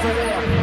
Fine.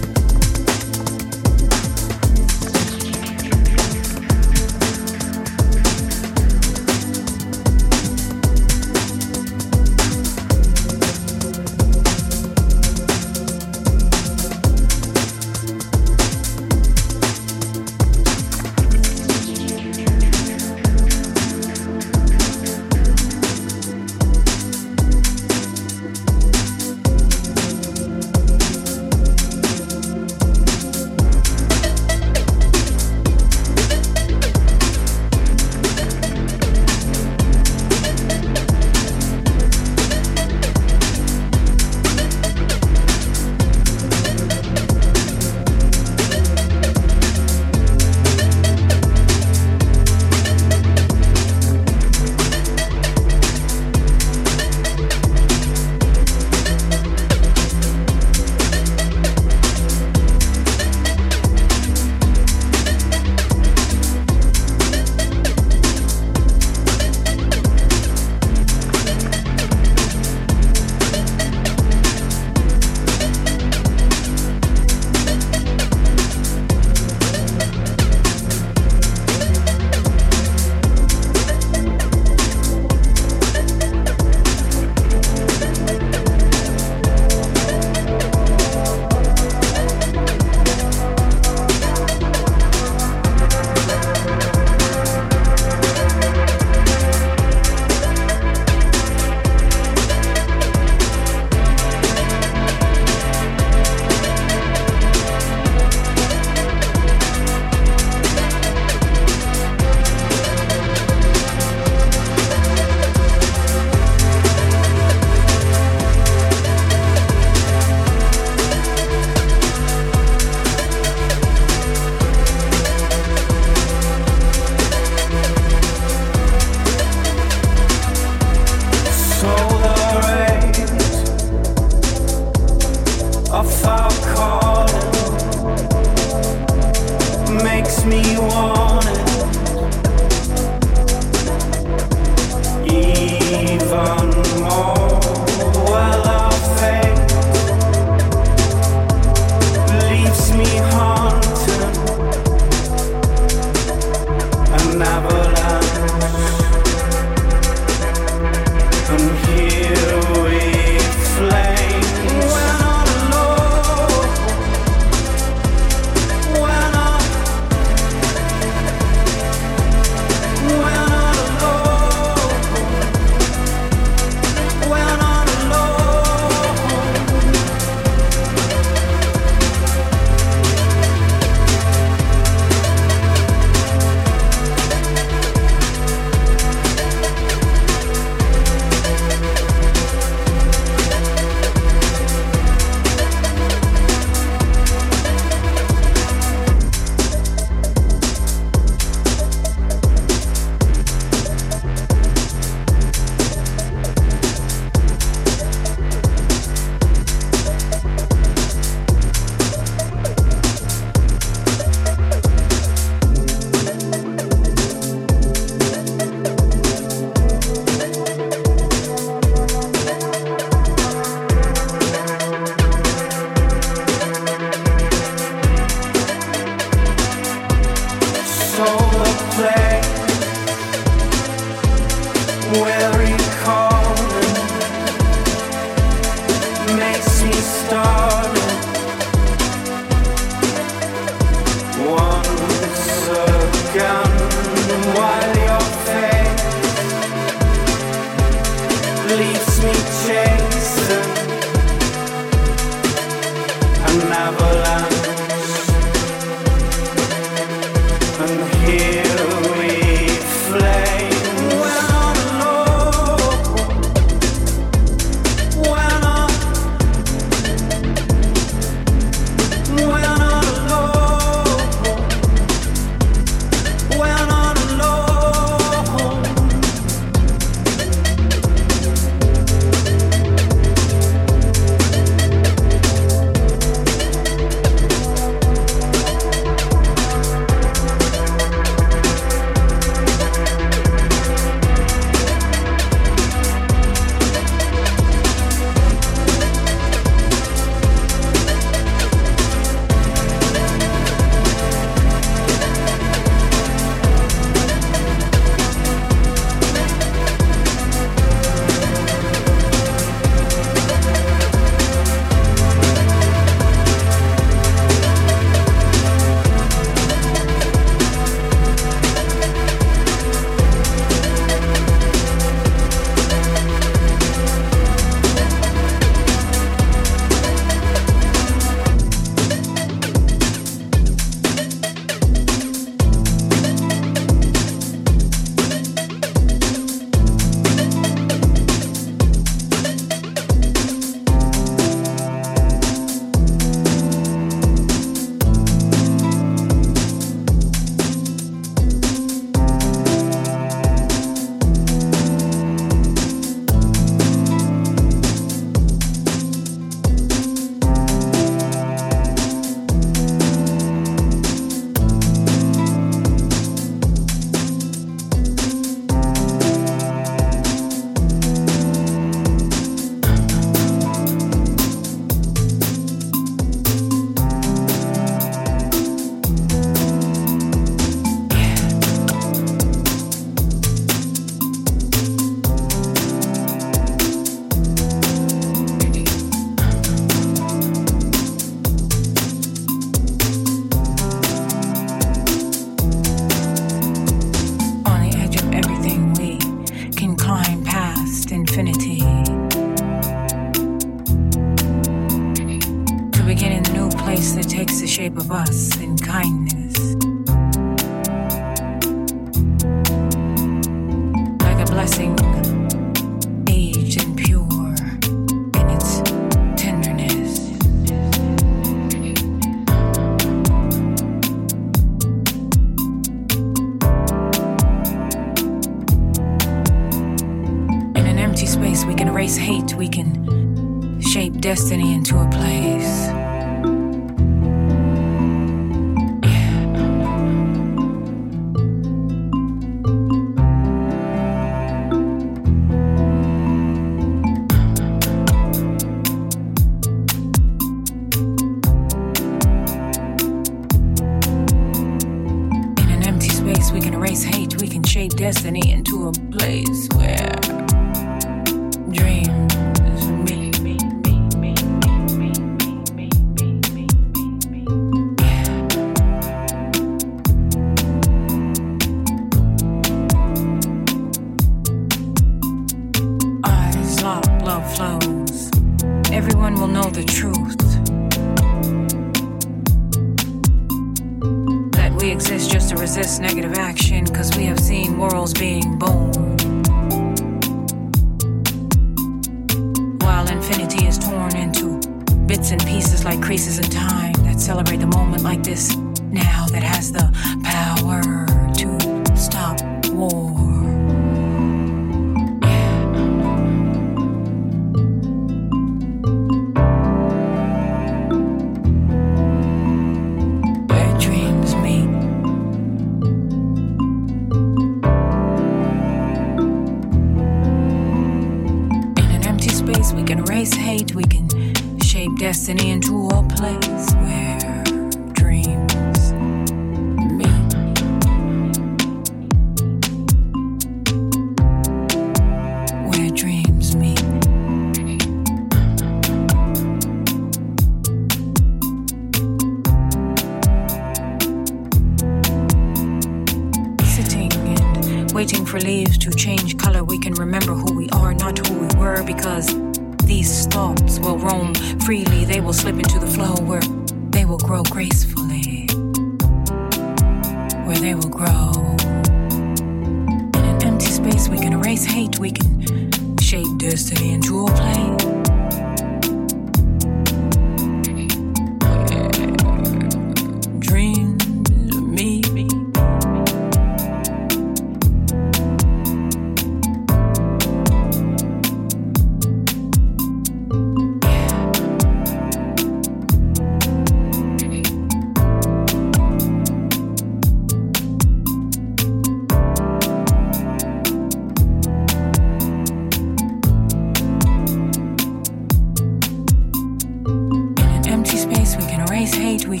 Doing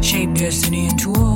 nothing, back.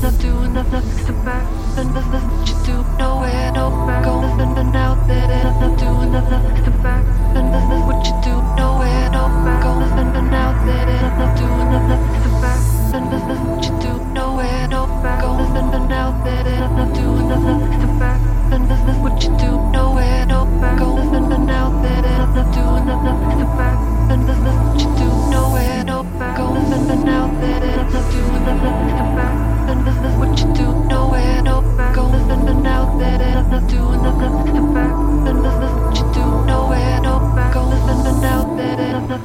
Not doing nothing super. And just to nowhere, No Going and out there. Not doing nothing super.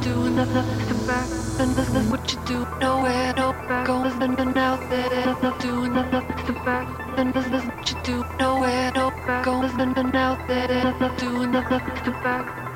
do, nothing back, and this is what you do, nowhere, no back, going and now there, nothing do, nothing back, and this is what you do, nowhere, no back, going and now there, nothing do, nothing back,